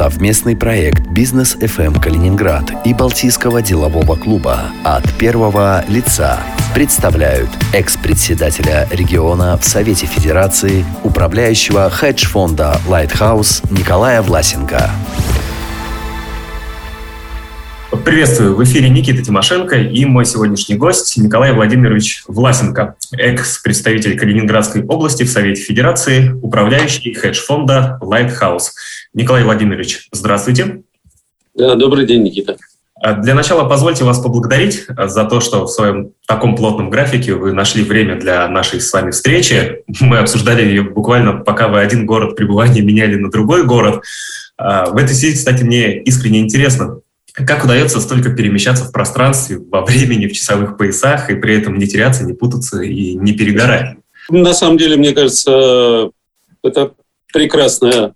Совместный проект «Бизнес FM Калининград» и Балтийского делового клуба от первого лица представляют экс-председателя региона в Совете Федерации, управляющего хедж-фонда «Lighthouse» Николая Власенко. Приветствую, в эфире Никита Тимошенко и мой сегодняшний гость Николай Владимирович Власенко, экс-представитель Калининградской области в Совете Федерации, управляющий хедж-фонда Lighthouse. Николай Владимирович, здравствуйте. Да, добрый день, Никита. А для начала позвольте вас поблагодарить за то, что в своем таком плотном графике вы нашли время для нашей с вами встречи. Мы обсуждали ее буквально, пока вы один город пребывания меняли на другой город. А в этой связи, кстати, мне искренне интересно, как удается столько перемещаться в пространстве, во времени, в часовых поясах, и при этом не теряться, не путаться и не перегорать? На самом деле, мне кажется, это прекрасная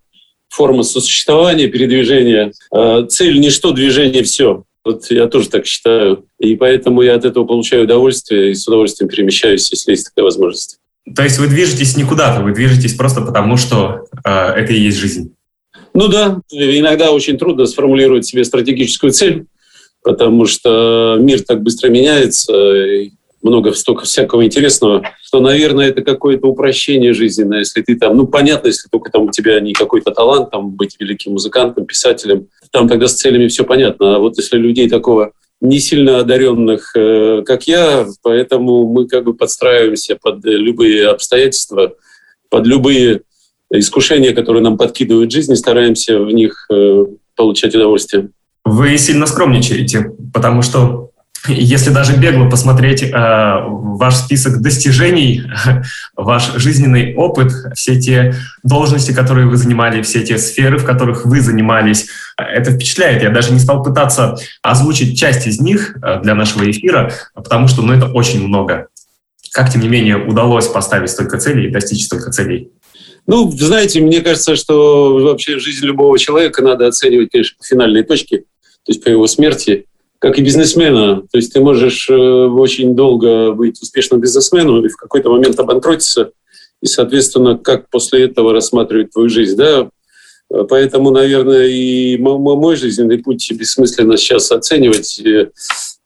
форма сосуществования, передвижения. А, цель – ничто, движение – все. Вот я тоже так считаю. И поэтому я от этого получаю удовольствие и с удовольствием перемещаюсь, если есть такая возможность. То есть вы движетесь не куда-то, вы движетесь просто потому, что э, это и есть жизнь? Ну да, иногда очень трудно сформулировать себе стратегическую цель, потому что мир так быстро меняется, и много столько всякого интересного, что, наверное, это какое-то упрощение жизненное, если ты там, ну, понятно, если только там у тебя не какой-то талант, там, быть великим музыкантом, писателем, там тогда с целями все понятно. А вот если людей такого не сильно одаренных, э, как я, поэтому мы как бы подстраиваемся под любые обстоятельства, под любые искушения, которые нам подкидывают жизнь, и стараемся в них э, получать удовольствие. Вы сильно скромничаете, потому что если даже бегло посмотреть э, ваш список достижений, ваш жизненный опыт, все те должности, которые вы занимали, все те сферы, в которых вы занимались, это впечатляет. Я даже не стал пытаться озвучить часть из них э, для нашего эфира, потому что ну, это очень много. Как, тем не менее, удалось поставить столько целей и достичь столько целей? Ну, знаете, мне кажется, что вообще жизнь любого человека надо оценивать, конечно, по финальной точке, то есть по его смерти, как и бизнесмена. То есть ты можешь э, очень долго быть успешным бизнесменом и в какой-то момент обанкротиться, и, соответственно, как после этого рассматривать твою жизнь, да? Поэтому, наверное, и мой жизненный путь бессмысленно сейчас оценивать. Э,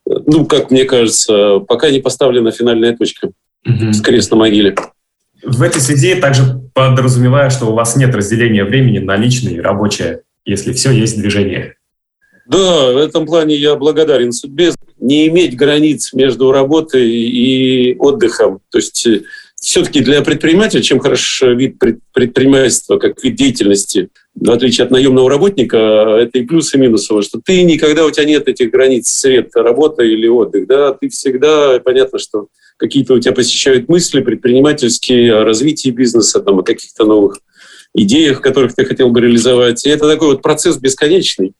ну, как мне кажется, пока не поставлена финальная точка угу. с крест на могиле. В этой связи также подразумеваю, что у вас нет разделения времени на личное и рабочее, если все есть движение. Да, в этом плане я благодарен судьбе. Не иметь границ между работой и отдыхом. То есть э, все-таки для предпринимателя, чем хорош вид предпринимательства, как вид деятельности, в отличие от наемного работника, это и плюс, и минус, что ты никогда, у тебя нет этих границ, свет, работа или отдых, да, ты всегда, понятно, что какие-то у тебя посещают мысли предпринимательские о развитии бизнеса, там, о каких-то новых идеях, которых ты хотел бы реализовать. И это такой вот процесс бесконечный,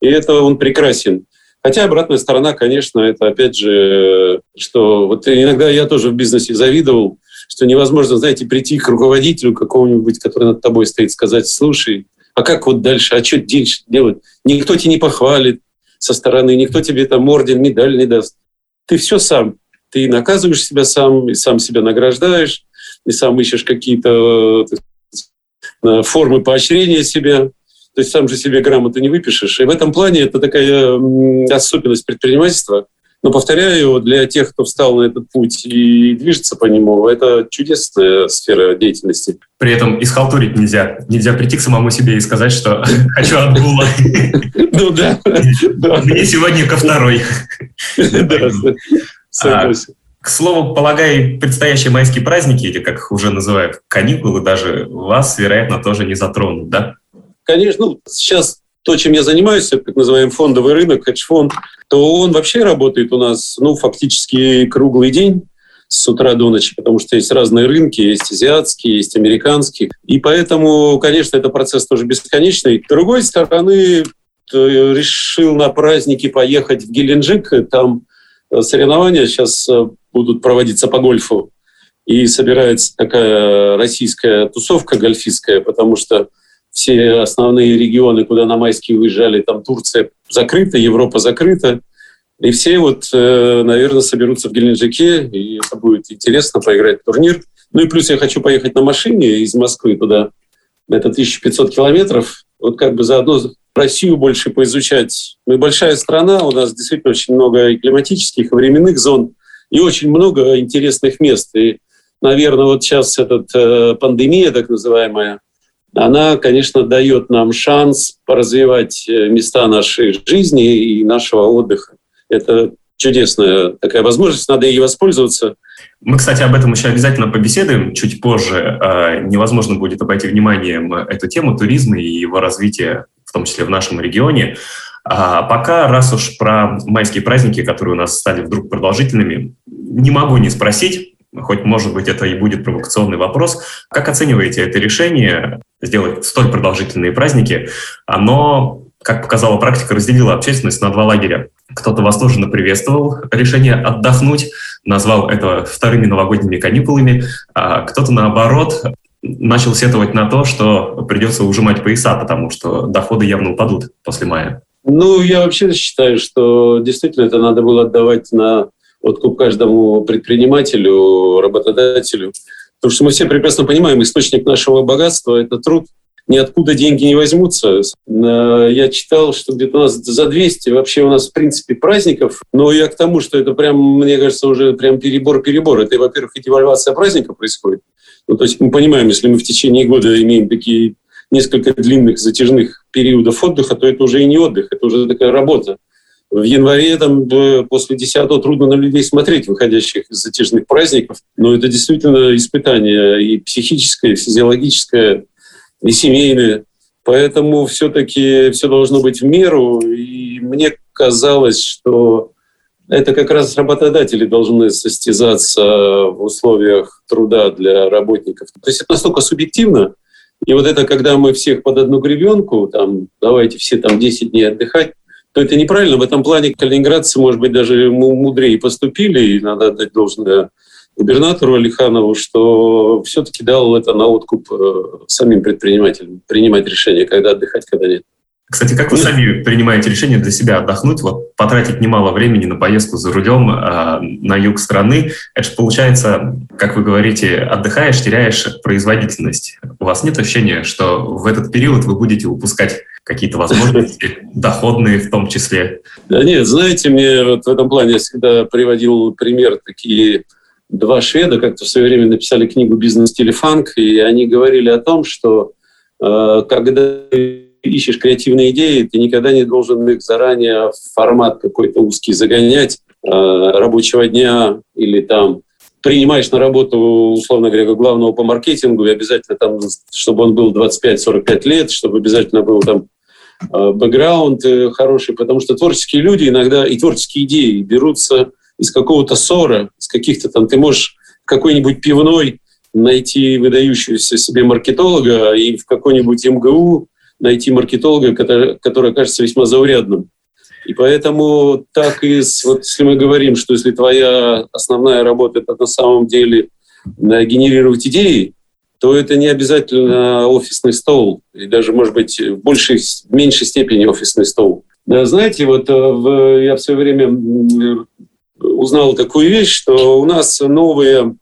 и это он прекрасен. Хотя обратная сторона, конечно, это опять же, что вот иногда я тоже в бизнесе завидовал, что невозможно, знаете, прийти к руководителю какому-нибудь, который над тобой стоит, сказать, слушай, а как вот дальше, а что дальше делать? Никто тебя не похвалит со стороны, никто тебе там орден, медаль не даст. Ты все сам. Ты наказываешь себя сам, и сам себя награждаешь, и сам ищешь какие-то э, формы поощрения себя. То есть сам же себе грамоты не выпишешь. И в этом плане это такая особенность предпринимательства. Но повторяю, для тех, кто встал на этот путь и движется по нему, это чудесная сфера деятельности. При этом исхалтурить нельзя. Нельзя прийти к самому себе и сказать, что хочу отгула. Ну да. Мне сегодня ко второй. Согласен. К слову, полагаю, предстоящие майские праздники, или как их уже называют, каникулы даже, вас, вероятно, тоже не затронут, да? Конечно. Ну, сейчас то, чем я занимаюсь, так называемый фондовый рынок, хедж-фонд, то он вообще работает у нас, ну, фактически круглый день с утра до ночи, потому что есть разные рынки, есть азиатские, есть американские. И поэтому, конечно, это процесс тоже бесконечный. С другой стороны, решил на праздники поехать в Геленджик, там соревнования сейчас э, будут проводиться по гольфу. И собирается такая российская тусовка гольфистская, потому что все основные регионы, куда на майские выезжали, там Турция закрыта, Европа закрыта. И все вот, э, наверное, соберутся в Геленджике, и это будет интересно поиграть в турнир. Ну и плюс я хочу поехать на машине из Москвы туда. Это 1500 километров. Вот как бы заодно Россию больше поизучать. Мы большая страна, у нас действительно очень много и климатических, и временных зон, и очень много интересных мест. И, наверное, вот сейчас эта э, пандемия, так называемая, она, конечно, дает нам шанс поразвивать э, места нашей жизни и нашего отдыха. Это чудесная такая возможность, надо ей воспользоваться. Мы, кстати, об этом еще обязательно побеседуем чуть позже. А, невозможно будет обойти вниманием эту тему туризма и его развития в том числе в нашем регионе. А пока, раз уж про майские праздники, которые у нас стали вдруг продолжительными, не могу не спросить, хоть, может быть, это и будет провокационный вопрос, как оцениваете это решение сделать столь продолжительные праздники? Оно, как показала практика, разделило общественность на два лагеря. Кто-то восторженно приветствовал решение отдохнуть, назвал это вторыми новогодними каникулами, а кто-то, наоборот, начал сетовать на то, что придется ужимать пояса, потому что доходы явно упадут после мая. Ну, я вообще считаю, что действительно это надо было отдавать на откуп каждому предпринимателю, работодателю. Потому что мы все прекрасно понимаем, источник нашего богатства – это труд. Ниоткуда деньги не возьмутся. Я читал, что где-то у нас за 200 вообще у нас в принципе праздников. Но я к тому, что это прям, мне кажется, уже прям перебор-перебор. Это, во-первых, и девальвация праздника происходит. Ну, то есть мы понимаем, если мы в течение года имеем такие несколько длинных затяжных периодов отдыха, то это уже и не отдых, это уже такая работа. В январе там, после 10 трудно на людей смотреть, выходящих из затяжных праздников, но это действительно испытание и психическое, и физиологическое, и семейное. Поэтому все-таки все должно быть в меру. И мне казалось, что это как раз работодатели должны состязаться в условиях труда для работников. То есть это настолько субъективно. И вот это, когда мы всех под одну гребенку, там, давайте все там 10 дней отдыхать, то это неправильно. В этом плане калининградцы, может быть, даже мудрее поступили, и надо отдать должное губернатору Алиханову, что все-таки дал это на откуп э, самим предпринимателям, принимать решение, когда отдыхать, когда нет. Кстати, как вы сами принимаете решение для себя отдохнуть, вот потратить немало времени на поездку за рулем э, на юг страны? Это же получается, как вы говорите, отдыхаешь, теряешь производительность. У вас нет ощущения, что в этот период вы будете упускать какие-то возможности, доходные в том числе? Да нет, знаете, мне вот в этом плане я всегда приводил пример такие два шведа как-то в свое время написали книгу «Бизнес телефанк», и они говорили о том, что э, когда ищешь креативные идеи, ты никогда не должен их заранее в формат какой-то узкий загонять э, рабочего дня или там принимаешь на работу, условно говоря, главного по маркетингу, и обязательно там, чтобы он был 25-45 лет, чтобы обязательно был там бэкграунд э, хороший, потому что творческие люди иногда и творческие идеи берутся из какого-то ссора, из каких-то там, ты можешь какой-нибудь пивной найти выдающегося себе маркетолога и в какой-нибудь МГУ найти маркетолога, который, который окажется весьма заурядным. И поэтому так и, вот если мы говорим, что если твоя основная работа это на самом деле генерировать идеи, то это не обязательно офисный стол, и даже, может быть, в, большей, в меньшей степени офисный стол. Знаете, вот э, в, я в свое время узнал такую вещь, что у нас новые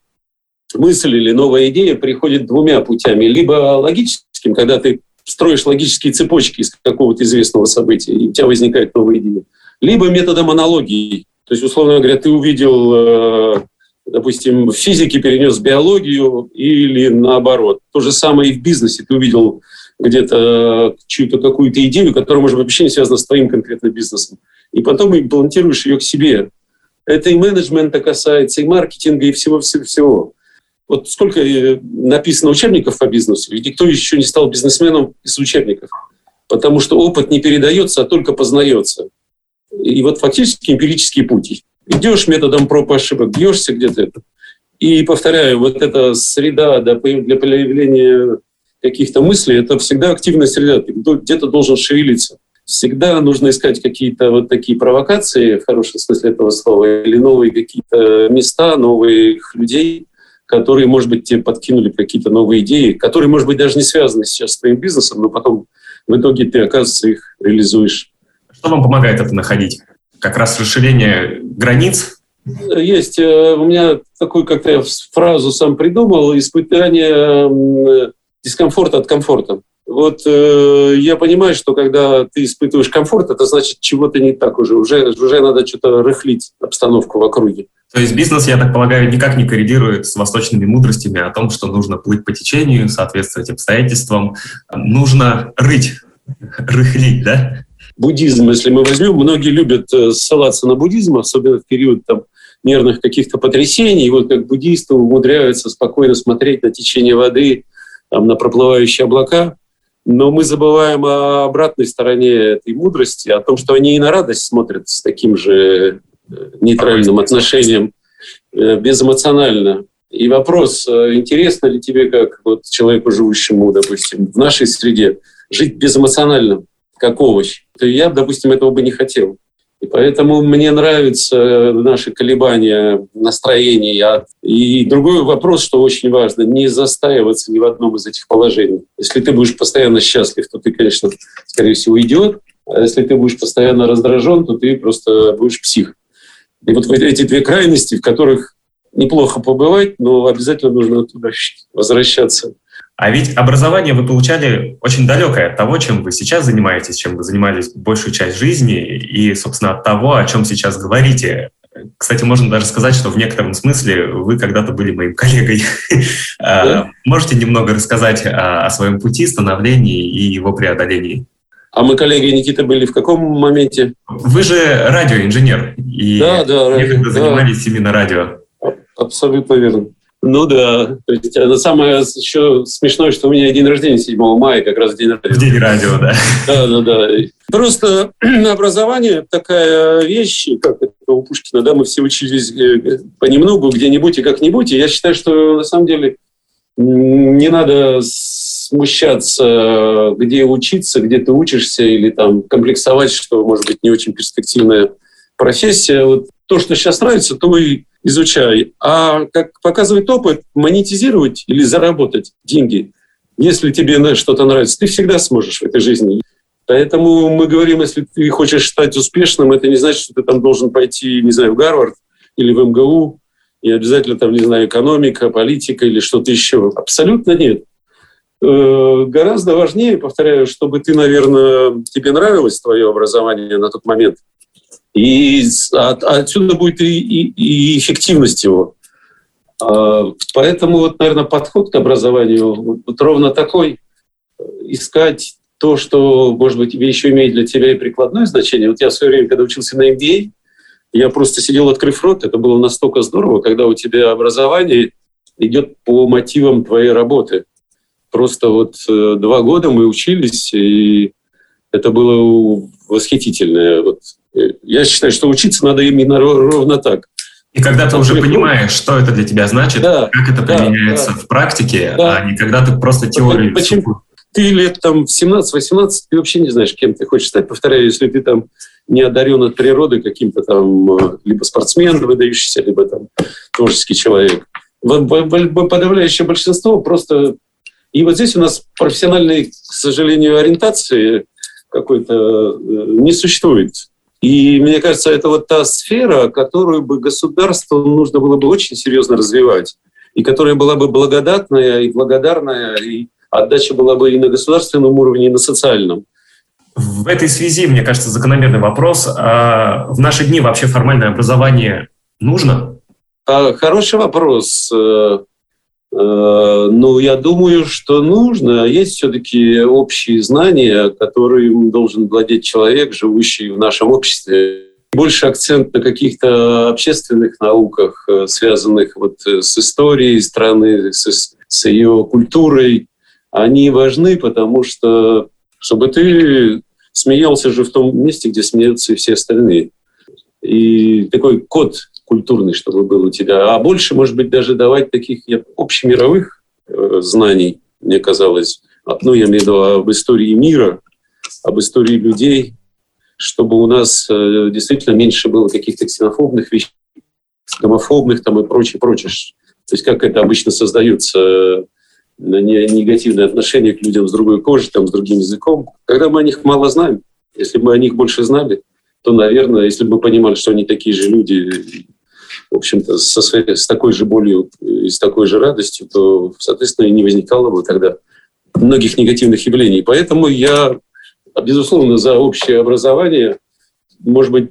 мысли или новая идея приходит двумя путями. Либо логическим, когда ты строишь логические цепочки из какого-то известного события, и у тебя возникает новая идея. Либо методом аналогии. То есть, условно говоря, ты увидел, э, допустим, в физике перенес биологию или наоборот. То же самое и в бизнесе. Ты увидел где-то чью-то какую-то идею, которая, может быть, вообще не связана с твоим конкретным бизнесом. И потом имплантируешь ее к себе. Это и менеджмента касается, и маркетинга, и всего-всего-всего. Вот сколько э, написано учебников по бизнесу, и никто еще не стал бизнесменом из учебников. Потому что опыт не передается, а только познается. И вот фактически эмпирические пути. Идешь методом проб и ошибок, бьешься где-то. И повторяю, вот эта среда для появления каких-то мыслей, это всегда активная среда. Ты где-то должен шевелиться. Всегда нужно искать какие-то вот такие провокации, в хорошем смысле этого слова, или новые какие-то места, новых людей, которые, может быть, тебе подкинули какие-то новые идеи, которые, может быть, даже не связаны сейчас с твоим бизнесом, но потом в итоге ты, оказывается, их реализуешь. Что вам помогает это находить? Как раз расширение границ? Есть. Э, у меня такой, как-то я фразу сам придумал, испытание дискомфорта от комфорта. вот э, я понимаю, что когда ты испытываешь комфорт, это значит чего-то не так уже. Уже, уже надо что-то рыхлить обстановку в округе. То есть бизнес, я так полагаю, никак не коррелирует с восточными мудростями о том, что нужно плыть по течению, соответствовать обстоятельствам. Нужно рыть, рыхлить, да? Буддизм, если мы возьмем, многие любят э, ссылаться на буддизм, особенно в период там, нервных каких-то потрясений. И вот как буддисты умудряются спокойно смотреть на течение воды, там, на проплывающие облака. Но мы забываем о обратной стороне этой мудрости, о том, что они и на радость смотрят с таким же э, нейтральным отношением, э, безэмоционально. И вопрос, интересно ли тебе, как вот человеку, живущему, допустим, в нашей среде, жить безэмоционально, как овощ? Я, допустим, этого бы не хотел. И поэтому мне нравятся наши колебания настроений. И другой вопрос, что очень важно, не застаиваться ни в одном из этих положений. Если ты будешь постоянно счастлив, то ты, конечно, скорее всего, уйдет. А если ты будешь постоянно раздражен, то ты просто будешь псих. И вот эти две крайности, в которых неплохо побывать, но обязательно нужно туда возвращаться. А ведь образование вы получали очень далекое от того, чем вы сейчас занимаетесь, чем вы занимались большую часть жизни, и, собственно, от того, о чем сейчас говорите. Кстати, можно даже сказать, что в некотором смысле вы когда-то были моим коллегой. А, можете немного рассказать о своем пути становлении и его преодолении? А мы коллеги, Никита, были в каком моменте? Вы же радиоинженер, и да, да, некогда да. занимались именно радио. Абсолютно верно. Ну да. То есть, это самое еще смешное, что у меня день рождения 7 мая, как раз день радио. День радио, да. Да, да, да. Просто образование такая вещь, как это у Пушкина, да, мы все учились э, понемногу, где-нибудь и как-нибудь. И я считаю, что на самом деле не надо смущаться, где учиться, где ты учишься, или там комплексовать, что, может быть, не очень перспективная профессия. Вот то, что сейчас нравится, то и изучай. А как показывает опыт, монетизировать или заработать деньги, если тебе что-то нравится, ты всегда сможешь в этой жизни. Поэтому мы говорим, если ты хочешь стать успешным, это не значит, что ты там должен пойти, не знаю, в Гарвард или в МГУ, и обязательно там, не знаю, экономика, политика или что-то еще. Абсолютно нет. Э, гораздо важнее, повторяю, чтобы ты, наверное, тебе нравилось твое образование на тот момент – и от, отсюда будет и, и, и эффективность его. А, поэтому, вот, наверное, подход к образованию вот ровно такой. Искать то, что, может быть, еще имеет для тебя и прикладное значение. Вот я в свое время, когда учился на MBA, я просто сидел, открыв рот. Это было настолько здорово, когда у тебя образование идет по мотивам твоей работы. Просто вот э, два года мы учились, и это было восхитительно. Вот я считаю, что учиться надо именно ровно так. И когда ты уже понимаешь, что это для тебя значит, да, как это да, применяется да, в практике, да. а не когда ты просто теорию... Почему? Ты лет там в 17-18, ты вообще не знаешь, кем ты хочешь стать. Повторяю, если ты там не одарен от природы каким-то там э, либо спортсмен выдающийся, либо там творческий человек. Подавляющее большинство просто... И вот здесь у нас профессиональной, к сожалению, ориентации какой-то э, не существует. И мне кажется, это вот та сфера, которую бы государству нужно было бы очень серьезно развивать, и которая была бы благодатная и благодарная, и отдача была бы и на государственном уровне, и на социальном. В этой связи, мне кажется, закономерный вопрос. А в наши дни вообще формальное образование нужно? А, хороший вопрос. Э, ну, я думаю, что нужно. Есть все-таки общие знания, которыми должен владеть человек, живущий в нашем обществе. Больше акцент на каких-то общественных науках, э, связанных вот э, с историей страны, с, с ее культурой. Они важны, потому что чтобы ты смеялся же в том месте, где смеются все остальные. И такой код культурный, чтобы был у тебя. А больше, может быть, даже давать таких общемировых э, знаний, мне казалось, ну, я имею в виду об истории мира, об истории людей, чтобы у нас э, действительно меньше было каких-то ксенофобных вещей, гомофобных там и прочее, прочее. То есть как это обычно создается э, негативное отношение к людям с другой кожей, там, с другим языком. Когда мы о них мало знаем, если бы мы о них больше знали, то, наверное, если бы мы понимали, что они такие же люди, в общем-то, со с такой же болью и с такой же радостью, то, соответственно, и не возникало бы тогда многих негативных явлений. Поэтому я, безусловно, за общее образование, может быть,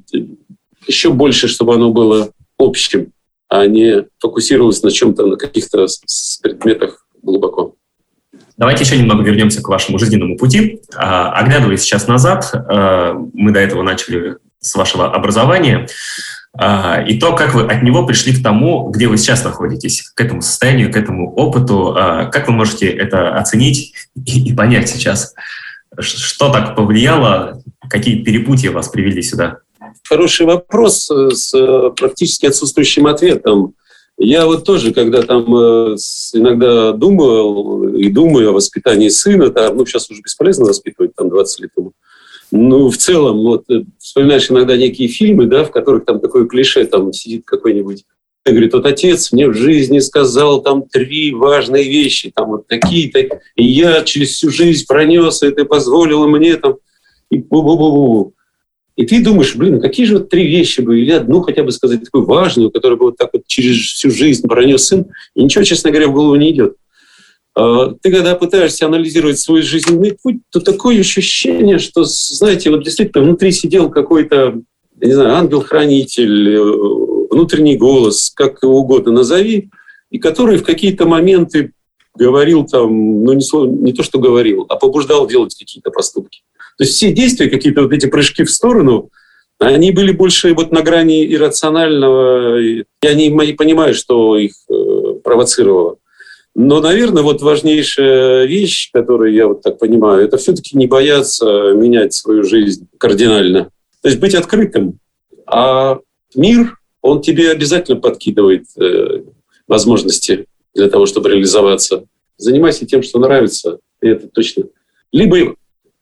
еще больше, чтобы оно было общим, а не фокусировалось на чем-то, на каких-то предметах глубоко. Давайте еще немного вернемся к вашему жизненному пути. А, оглядываясь сейчас назад, а, мы до этого начали с вашего образования, и то, как вы от него пришли к тому, где вы сейчас находитесь, к этому состоянию, к этому опыту. Как вы можете это оценить и понять сейчас? Что так повлияло, какие перепутья вас привели сюда? Хороший вопрос с э, практически отсутствующим ответом. Я вот тоже, когда там э, иногда думал и думаю о воспитании сына, там, ну, сейчас уже бесполезно воспитывать, там, 20 лет тому. Ну, в целом, вот, э, вспоминаешь иногда некие фильмы, да, в которых там такое клише, там сидит какой-нибудь и говорит, вот отец мне в жизни сказал там три важные вещи, там вот такие-то, и я через всю жизнь пронес это, и позволило мне там, и бу-бу-бу-бу. И ты думаешь, блин, какие же вот три вещи бы, или одну хотя бы сказать такую важную, которую бы вот так вот через всю жизнь пронес сын, и ничего, честно говоря, в голову не идет. А, ты когда пытаешься анализировать свой жизненный путь, то такое ощущение, что, знаете, вот действительно внутри сидел какой-то, не знаю, ангел-хранитель, э, внутренний голос, как его угодно назови, и который в какие-то моменты говорил там, ну не, не то, что говорил, а побуждал делать какие-то поступки. То есть все действия, какие-то вот эти прыжки в сторону, они были больше вот на грани иррационального. Я не понимаю, что их э, провоцировало. Но, наверное, вот важнейшая вещь, которую я вот так понимаю, это все-таки не бояться менять свою жизнь кардинально. То есть быть открытым. А мир, он тебе обязательно подкидывает э, возможности для того, чтобы реализоваться. Занимайся тем, что нравится, и это точно. Либо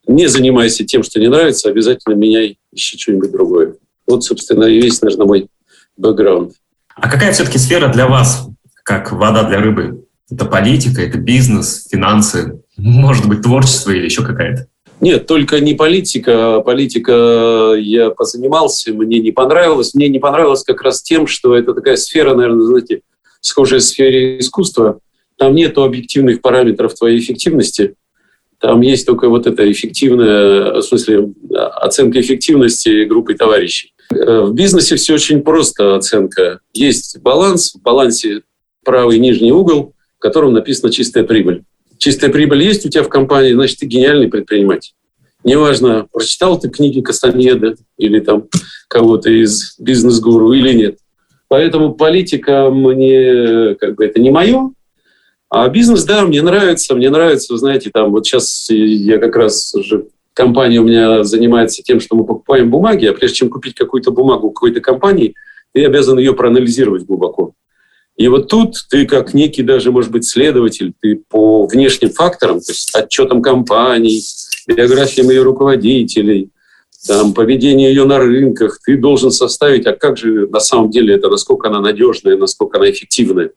не занимайся тем, что не нравится, обязательно меняй, ищи что-нибудь другое. Вот, собственно, и весь, наверное, мой бэкграунд. А какая все-таки сфера для вас, как вода для рыбы? Это политика, это бизнес, финансы, может быть, творчество или еще какая-то? Нет, только не политика. Политика я позанимался, мне не понравилось. Мне не понравилось как раз тем, что это такая сфера, наверное, знаете, схожая с сфере искусства. Там нет объективных параметров твоей эффективности. Там есть только вот эта эффективная, в смысле, оценка эффективности группы товарищей. Э, в бизнесе все очень просто оценка. Есть баланс, в балансе правый нижний угол, в котором написана чистая прибыль. Чистая прибыль есть у тебя в компании, значит, ты гениальный предприниматель. Неважно, прочитал ты книги Кастанеда или там кого-то из бизнес-гуру или нет. Поэтому политика мне, как бы, это не мое, а бизнес, да, мне нравится, мне нравится, вы знаете, там вот сейчас я как раз уже компания у меня занимается тем, что мы покупаем бумаги, а прежде чем купить какую-то бумагу какой-то компании, ты обязан ее проанализировать глубоко. И вот тут ты как некий даже, может быть, следователь, ты по внешним факторам, то есть отчетам компаний, биографиям ее руководителей, там, поведение ее на рынках, ты должен составить, а как же на самом деле это, насколько она надежная, насколько она эффективная.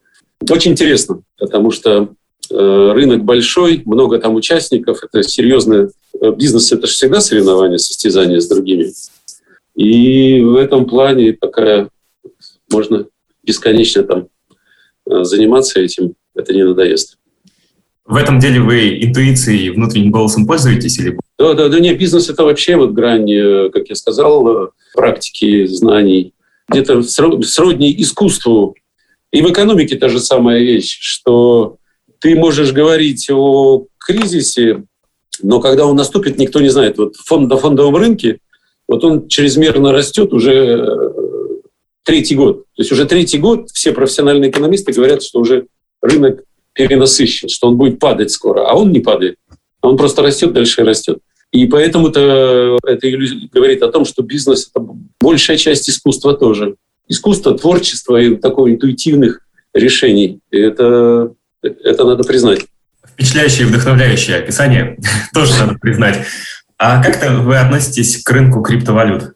Очень интересно, потому что э, рынок большой, много там участников, это серьезный э, бизнес, это же всегда соревнование, состязание с другими. И в этом плане такая можно бесконечно там заниматься этим, это не надоест. В этом деле вы интуицией и внутренним голосом пользуетесь или? Да, да, да, нет, бизнес это вообще вот грань, как я сказал, практики, знаний, где-то сродни искусству и в экономике та же самая вещь, что ты можешь говорить о кризисе, но когда он наступит, никто не знает. Вот фонд на фондовом рынке, вот он чрезмерно растет уже э, третий год. То есть уже третий год все профессиональные экономисты говорят, что уже рынок перенасыщен, что он будет падать скоро, а он не падает. Он просто растет, дальше и растет. И поэтому-то это говорит о том, что бизнес — это большая часть искусства тоже искусство, творчество и такого интуитивных решений. И это, это надо признать. Впечатляющее и вдохновляющее описание, тоже надо признать. А как-то вы относитесь к рынку криптовалют?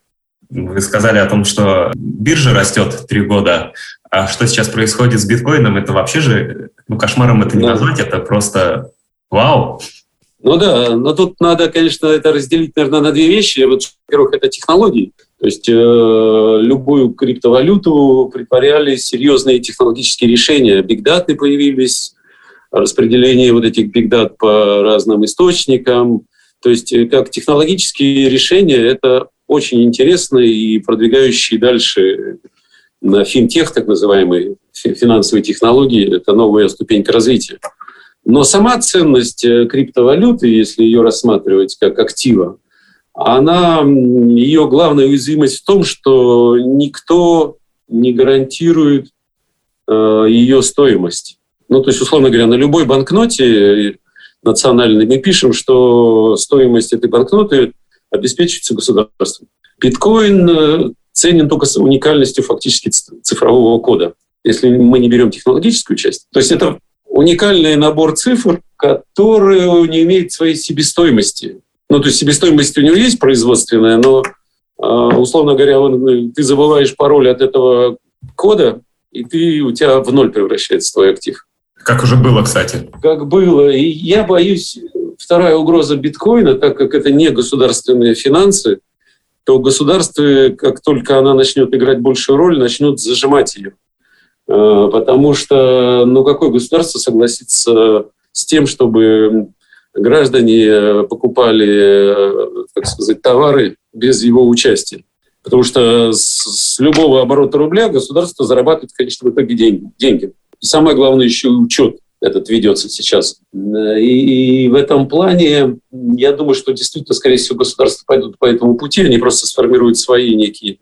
Вы сказали о том, что биржа растет три года, а что сейчас происходит с биткоином, это вообще же, ну, кошмаром это не да. назвать, это просто вау. Ну да, но тут надо, конечно, это разделить, наверное, на две вещи. Вот, во-первых, это технологии. То есть э, любую криптовалюту притворяли серьезные технологические решения. Бигдаты появились, распределение вот этих data по разным источникам. То есть э, как технологические решения это очень интересно и продвигающие дальше на финтех, так называемые финансовые технологии, это новая ступенька развития. Но сама ценность э, криптовалюты, если ее рассматривать как актива, она, ее главная уязвимость в том, что никто не гарантирует э, ее стоимость. Ну, то есть, условно говоря, на любой банкноте национальной мы пишем, что стоимость этой банкноты обеспечивается государством. Биткоин э, ценен только с уникальностью фактически цифрового кода, если мы не берем технологическую часть. То есть это уникальный набор цифр, который не имеет своей себестоимости. Ну, то есть себестоимость у него есть производственная, но, а, условно говоря, ты забываешь пароль от этого кода, и ты, у тебя в ноль превращается твой актив. Как уже было, кстати. Как было. И я боюсь, вторая угроза биткоина, так как это не государственные финансы, то государство, как только она начнет играть большую роль, начнет зажимать ее. А, потому что, ну, какое государство согласится с тем, чтобы граждане покупали, так сказать, товары без его участия. Потому что с, любого оборота рубля государство зарабатывает, конечно, в итоге деньги. деньги. И самое главное, еще учет этот ведется сейчас. И, и в этом плане, я думаю, что действительно, скорее всего, государства пойдут по этому пути, они просто сформируют свои некие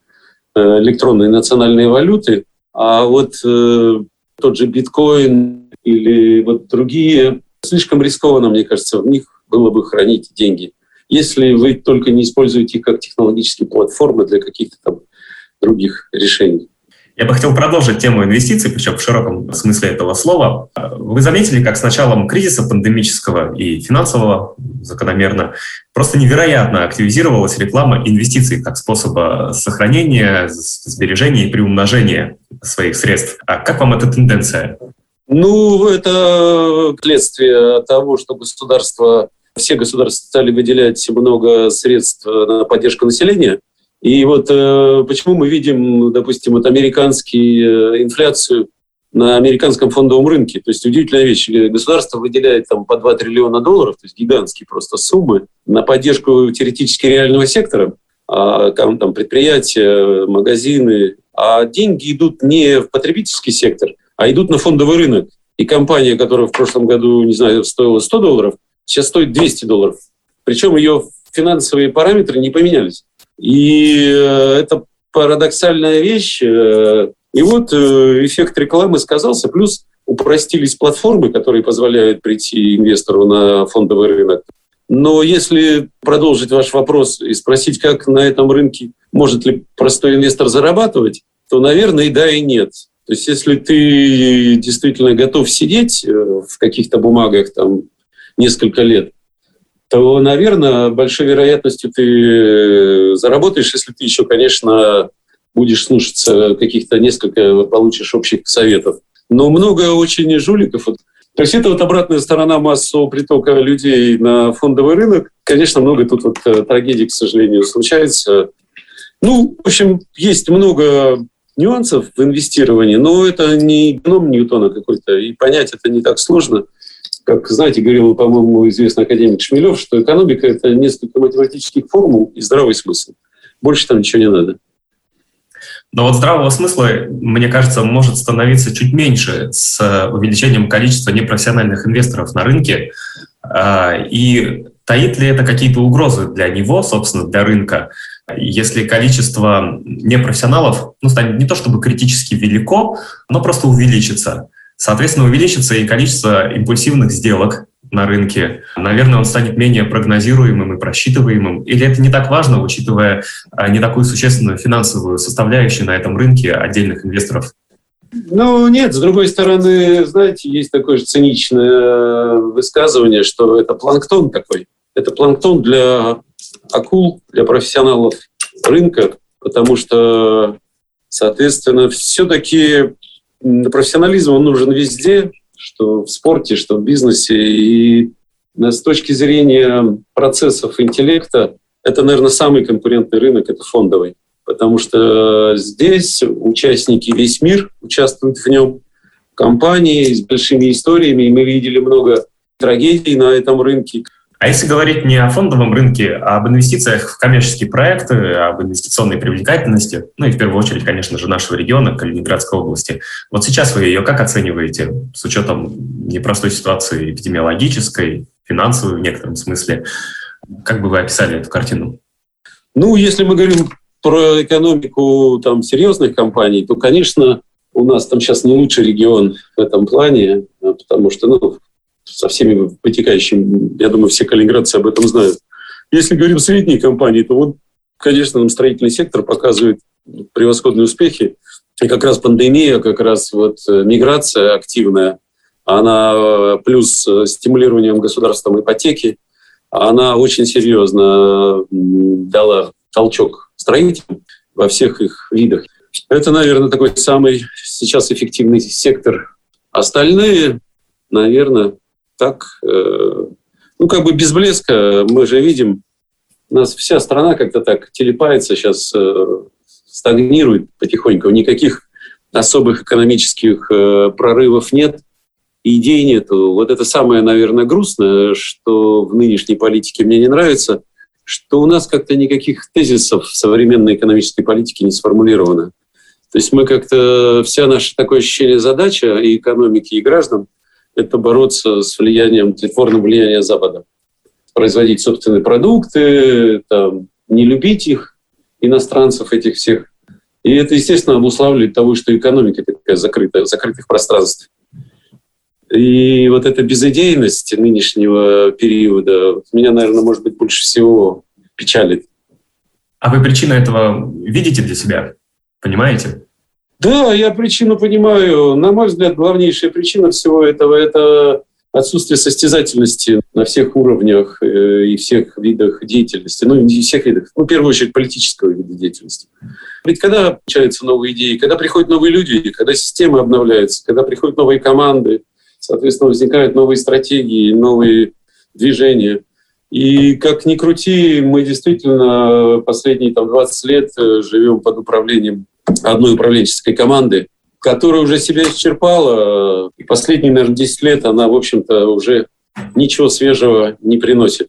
э, электронные национальные валюты, а вот э, тот же биткоин или вот другие слишком рискованно, мне кажется, в них было бы хранить деньги. Если вы только не используете их как технологические платформы для каких-то там других решений. Я бы хотел продолжить тему инвестиций, причем в широком смысле этого слова. Вы заметили, как с началом кризиса пандемического и финансового закономерно просто невероятно активизировалась реклама инвестиций как способа сохранения, сбережения и приумножения своих средств. А как вам эта тенденция? Ну, это следствие того, что государство, все государства стали выделять много средств на поддержку населения. И вот э, почему мы видим, допустим, вот американскую э, инфляцию на американском фондовом рынке. То есть удивительная вещь. Государство выделяет там по 2 триллиона долларов, то есть гигантские просто суммы, на поддержку теоретически реального сектора, а, там, там предприятия, магазины. А деньги идут не в потребительский сектор, а идут на фондовый рынок. И компания, которая в прошлом году, не знаю, стоила 100 долларов, сейчас стоит 200 долларов. Причем ее финансовые параметры не поменялись. И э, это парадоксальная вещь. Э, и вот э, эффект рекламы сказался, плюс упростились платформы, которые позволяют прийти инвестору на фондовый рынок. Но если продолжить ваш вопрос и спросить, как на этом рынке может ли простой инвестор зарабатывать, то, наверное, и да, и нет. То есть если ты действительно готов сидеть в каких-то бумагах там несколько лет, то, наверное, большой вероятностью ты э, заработаешь, если ты еще, конечно, будешь слушаться каких-то несколько, получишь общих советов. Но много очень жуликов. То есть это вот обратная сторона массового притока людей на фондовый рынок. Конечно, много тут вот э, трагедий, к сожалению, случается. Ну, в общем, есть много нюансов в инвестировании, но это не геном Ньютона какой-то, и понять это не так сложно как, знаете, говорил, по-моему, известный академик Шмелев, что экономика – это несколько математических формул и здравый смысл. Больше там ничего не надо. Но вот здравого смысла, мне кажется, может становиться чуть меньше с увеличением количества непрофессиональных инвесторов на рынке. А, и таит ли это какие-то угрозы для него, собственно, для рынка, если количество непрофессионалов ну, станет не то чтобы критически велико, но просто увеличится? Соответственно, увеличится и количество импульсивных сделок на рынке. Наверное, он станет менее прогнозируемым и просчитываемым. Или это не так важно, учитывая а, не такую существенную финансовую составляющую на этом рынке отдельных инвесторов? Ну, нет, с другой стороны, знаете, есть такое же циничное высказывание, что это планктон такой. Это планктон для акул, для профессионалов рынка, потому что, соответственно, все-таки профессионализм он нужен везде, что в спорте, что в бизнесе. И с точки зрения процессов интеллекта, это, наверное, самый конкурентный рынок, это фондовый. Потому что здесь участники, весь мир участвуют в нем. компании с большими историями, и мы видели много трагедий на этом рынке. А если говорить не о фондовом рынке, а об инвестициях в коммерческие проекты, об инвестиционной привлекательности, ну и в первую очередь, конечно же, нашего региона, Калининградской области, вот сейчас вы ее как оцениваете с учетом непростой ситуации эпидемиологической, финансовой в некотором смысле? Как бы вы описали эту картину? Ну, если мы говорим про экономику там, серьезных компаний, то, конечно, у нас там сейчас не лучший регион в этом плане, потому что ну, со всеми вытекающими, я думаю, все калининградцы об этом знают. Если говорим средние компании, то вот, конечно, нам строительный сектор показывает превосходные успехи. И как раз пандемия, как раз вот э, миграция активная, она э, плюс э, стимулированием государством ипотеки, она очень серьезно дала толчок строителям во всех их видах. Это, наверное, такой самый сейчас эффективный сектор. Остальные, наверное, так, э, ну, как бы без блеска мы же видим, у нас вся страна как-то так телепается, сейчас э, стагнирует потихоньку, никаких особых экономических э, прорывов нет, идей нету. Вот это самое, наверное, грустное, что в нынешней политике мне не нравится, что у нас как-то никаких тезисов в современной экономической политике не сформулировано. То есть мы как-то, вся наша такое ощущение задача и экономики, и граждан это бороться с влиянием, тлетворным влиянием Запада. Производить собственные продукты, там, не любить их, иностранцев этих всех. И это, естественно, обуславливает того, что экономика такая закрытая, закрытых пространств. И вот эта безыдейность нынешнего периода меня, наверное, может быть, больше всего печалит. А вы причину этого видите для себя? Понимаете? Да, я причину понимаю. На мой взгляд, главнейшая причина всего этого – это отсутствие состязательности на всех уровнях э, и всех видах деятельности. Ну, не всех видах, ну, в первую очередь, политического вида деятельности. Ведь когда получаются новые идеи, когда приходят новые люди, когда система обновляется, когда приходят новые команды, соответственно, возникают новые стратегии, новые движения. И как ни крути, мы действительно последние там, 20 лет э, живем под управлением одной управленческой команды, которая уже себя исчерпала. И последние, наверное, 10 лет она, в общем-то, уже ничего свежего не приносит.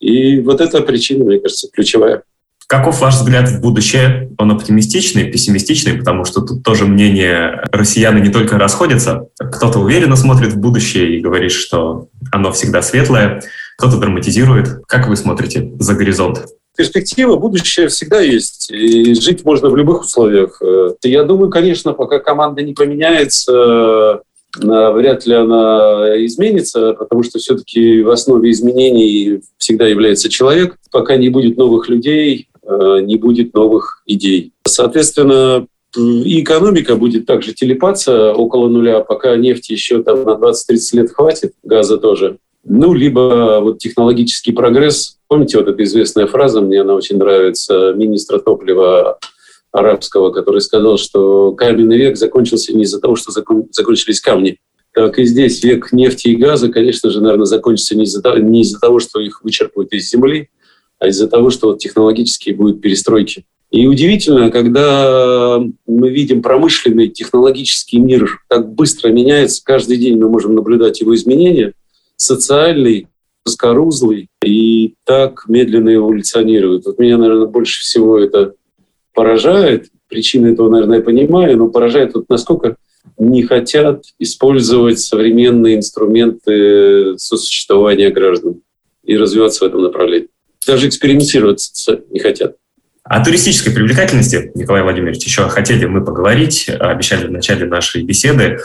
И вот эта причина, мне кажется, ключевая. Каков ваш взгляд в будущее? Он оптимистичный, пессимистичный, потому что тут тоже мнения россияны не только расходятся. Кто-то уверенно смотрит в будущее и говорит, что оно всегда светлое, кто-то драматизирует. Как вы смотрите за горизонт? Перспектива, будущее всегда есть. И жить можно в любых условиях. Э, я думаю, конечно, пока команда не поменяется, э, вряд ли она изменится, потому что все-таки в основе изменений всегда является человек. Пока не будет новых людей, э, не будет новых идей. Соответственно, и экономика будет также телепаться около нуля, пока нефти еще там на 20-30 лет хватит, газа тоже. Ну, либо вот технологический прогресс. Помните вот эта известная фраза, мне она очень нравится, министра топлива арабского, который сказал, что каменный век закончился не из-за того, что закон, закончились камни. Так и здесь век нефти и газа, конечно же, наверное, закончится не из-за того, не из-за того что их вычерпывают из земли, а из-за того, что вот технологические будут перестройки. И удивительно, когда мы видим промышленный технологический мир так быстро меняется, каждый день мы можем наблюдать его изменения – социальный, скорузлый и так медленно эволюционирует. Вот меня, наверное, больше всего это поражает. Причины этого, наверное, я понимаю, но поражает вот насколько не хотят использовать современные инструменты сосуществования граждан и развиваться в этом направлении. Даже экспериментировать не хотят. О туристической привлекательности, Николай Владимирович, еще хотели мы поговорить, обещали в начале нашей беседы.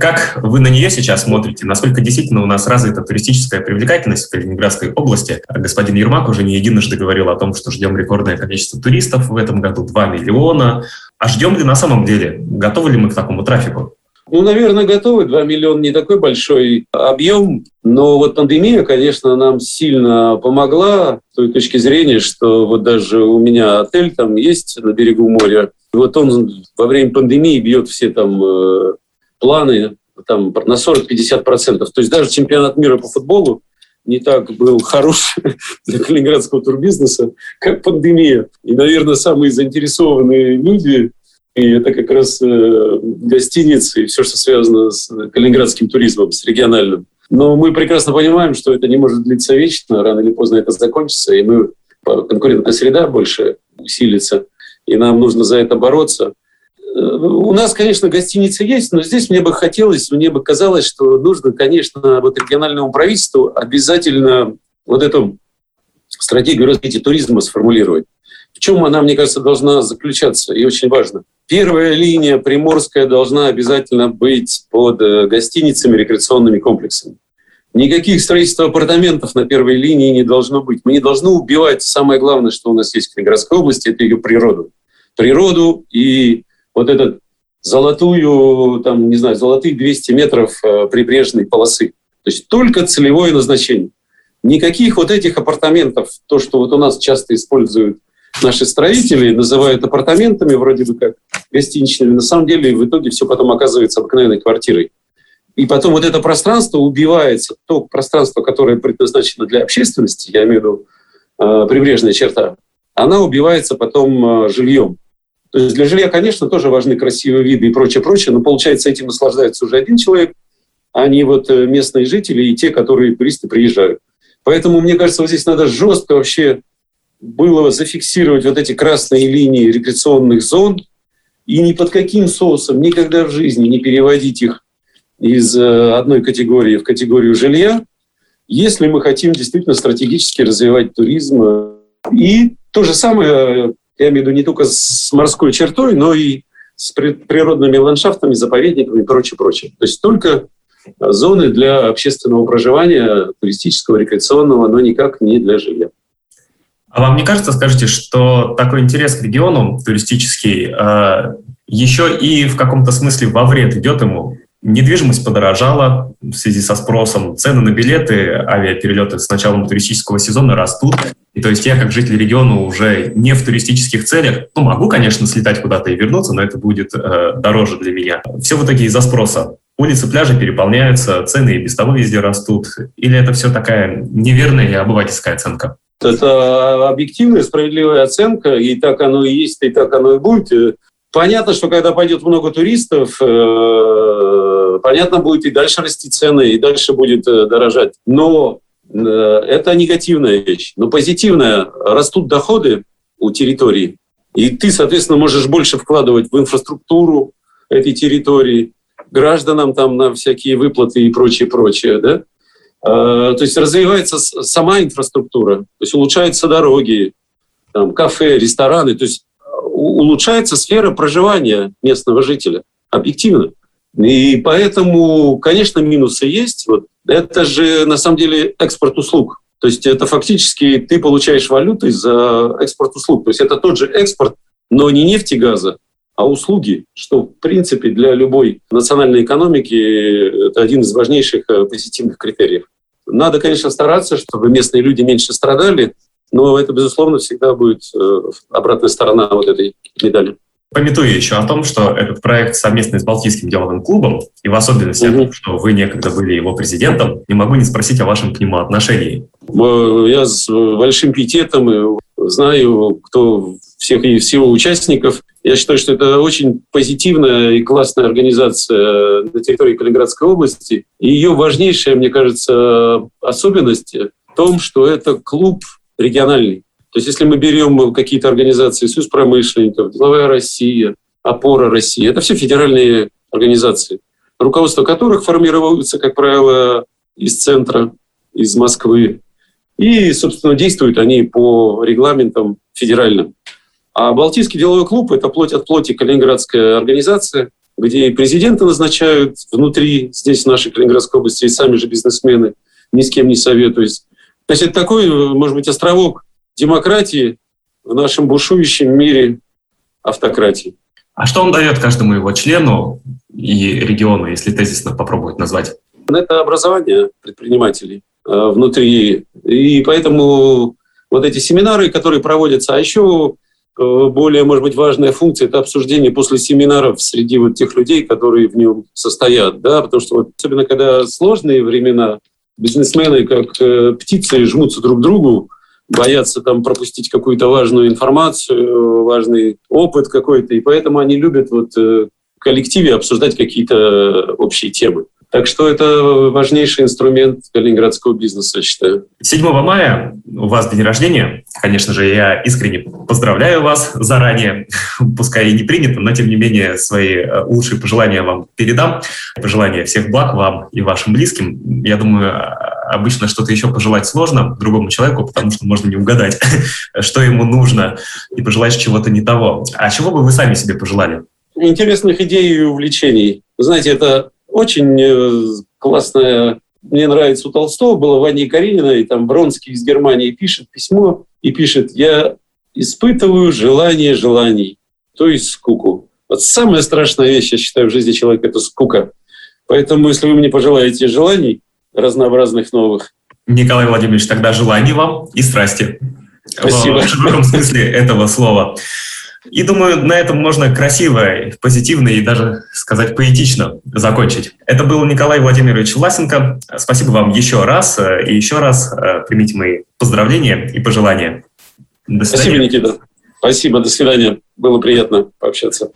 Как вы на нее сейчас смотрите? Насколько действительно у нас развита туристическая привлекательность в Калининградской области? Господин Ермак уже не единожды говорил о том, что ждем рекордное количество туристов в этом году, 2 миллиона. А ждем ли на самом деле? Готовы ли мы к такому трафику? Ну, наверное, готовы. 2 миллиона не такой большой объем. Но вот пандемия, конечно, нам сильно помогла с той точки зрения, что вот даже у меня отель там есть на берегу моря. Вот он во время пандемии бьет все там э, планы там, на 40-50%. То есть даже чемпионат мира по футболу не так был хорош для калининградского турбизнеса, как пандемия. И, наверное, самые заинтересованные люди И это как раз э, гостиницы и все, что связано с калининградским туризмом, с региональным. Но мы прекрасно понимаем, что это не может длиться вечно, рано или поздно это закончится, и мы конкурентная среда больше усилится, и нам нужно за это бороться. Э, у нас, конечно, гостиницы есть, но здесь мне бы хотелось, мне бы казалось, что нужно, конечно, вот региональному правительству обязательно вот эту стратегию развития туризма сформулировать. В чем она, мне кажется, должна заключаться, и очень важно. Первая линия Приморская должна обязательно быть под э, гостиницами, рекреационными комплексами. Никаких строительства апартаментов на первой линии не должно быть. Мы не должны убивать самое главное, что у нас есть в Калининградской области, это ее природу. Природу и вот этот золотую, там, не знаю, золотые 200 метров э, прибрежной полосы. То есть только целевое назначение. Никаких вот этих апартаментов, то, что вот у нас часто используют наши строители, называют апартаментами вроде бы как гостиничными, на самом деле в итоге все потом оказывается обыкновенной квартирой. И потом вот это пространство убивается, то пространство, которое предназначено для общественности, я имею в виду э, прибрежная черта, она убивается потом э, жильем. То есть для жилья, конечно, тоже важны красивые виды и прочее, прочее, но получается этим наслаждается уже один человек, а не вот э, местные жители и те, которые туристы приезжают. Поэтому, мне кажется, вот здесь надо жестко вообще было зафиксировать вот эти красные линии рекреационных зон и ни под каким соусом никогда в жизни не переводить их из э, одной категории в категорию жилья, если мы хотим действительно стратегически развивать туризм. И то же самое, я имею в виду не только с морской чертой, но и с природными ландшафтами, заповедниками и прочее, прочее. То есть только зоны для общественного проживания, туристического, рекреационного, но никак не для жилья. А вам не кажется, скажите, что такой интерес к региону туристический э, еще и в каком-то смысле во вред идет ему? Недвижимость подорожала в связи со спросом, цены на билеты, авиаперелеты с началом туристического сезона растут. И то есть я, как житель региона, уже не в туристических целях, ну, могу, конечно, слетать куда-то и вернуться, но это будет э, дороже для меня. Все в итоге из-за спроса. Улицы, пляжи переполняются, цены и без того везде растут. Или это все такая неверная и обывательская оценка? Это объективная, справедливая оценка, и так оно и есть, и так оно и будет. Понятно, что когда пойдет много туристов, э, понятно, будет и дальше расти цены, и дальше будет э, дорожать. Но э, это негативная вещь. Но позитивная. Растут доходы у территории, и ты, соответственно, можешь больше вкладывать в инфраструктуру этой территории, гражданам там на всякие выплаты и прочее, прочее, да? То есть развивается сама инфраструктура, то есть улучшаются дороги, там, кафе, рестораны. То есть улучшается сфера проживания местного жителя, объективно. И поэтому, конечно, минусы есть. Вот. Это же на самом деле экспорт услуг. То есть это фактически ты получаешь валюты за экспорт услуг. То есть это тот же экспорт, но не нефти и газа, а услуги, что в принципе для любой национальной экономики это один из важнейших э, позитивных критериев. Надо, конечно, стараться, чтобы местные люди меньше страдали, но это, безусловно, всегда будет э, обратная сторона вот этой медали. Пометую еще о том, что этот проект совместный с Балтийским деловым клубом, и в особенности угу. о том, что вы некогда были его президентом, не могу не спросить о вашем к нему отношении. Я с большим пиететом знаю, кто всех и всего участников. Я считаю, что это очень позитивная и классная организация на территории Калининградской области. И ее важнейшая, мне кажется, особенность в том, что это клуб региональный. То есть если мы берем какие-то организации Союз промышленников, Деловая Россия, Опора России, это все федеральные организации, руководство которых формируется, как правило, из центра, из Москвы. И, собственно, действуют они по регламентам федеральным. А Балтийский деловой клуб – это плоть от плоти калининградская организация, где и президенты назначают внутри, здесь, в нашей Калининградской области, и сами же бизнесмены, ни с кем не советуясь. То есть это такой, может быть, островок демократии в нашем бушующем мире автократии. А что он дает каждому его члену и региону, если тезисно попробовать назвать? Это образование предпринимателей э, внутри. И поэтому вот эти семинары, которые проводятся, а еще э, более, может быть, важная функция – это обсуждение после семинаров среди вот тех людей, которые в нем состоят. Да? Потому что вот, особенно когда сложные времена, бизнесмены, как э, птицы, жмутся друг к другу, боятся там пропустить какую-то важную информацию, важный опыт какой-то, и поэтому они любят вот э, в коллективе обсуждать какие-то общие темы. Так что это важнейший инструмент калининградского бизнеса, считаю. 7 мая у вас день рождения. Конечно же, я искренне поздравляю вас заранее. Пускай и не принято, но тем не менее свои э, лучшие пожелания вам передам. Пожелания всех благ вам и вашим близким. Я думаю, обычно что-то еще пожелать сложно другому человеку, потому что можно не угадать, что ему нужно, и пожелаешь чего-то не того. А чего бы вы сами себе пожелали? Интересных идей и увлечений. Знаете, это очень э, классная, мне нравится у Толстого, было Ваня Каренина, и там Бронский из Германии пишет письмо и пишет, я испытываю желание желаний, то есть скуку. Вот самая страшная вещь, я считаю, в жизни человека – это скука. Поэтому, если вы мне пожелаете желаний разнообразных новых. Николай Владимирович, тогда желаний вам и страсти. Спасибо. В широком смысле этого слова. И думаю, на этом можно красиво, позитивно и даже сказать поэтично закончить. Это был Николай Владимирович Ласенко. Спасибо вам еще раз. И еще раз э, примите мои поздравления и пожелания. До свидания. Спасибо, Никита. Спасибо, до свидания. Было приятно пообщаться.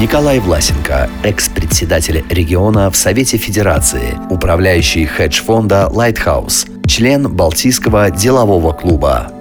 Николай Власенко, экс-председатель региона в Совете Федерации, управляющий хедж-фонда «Lighthouse», член Балтийского делового клуба.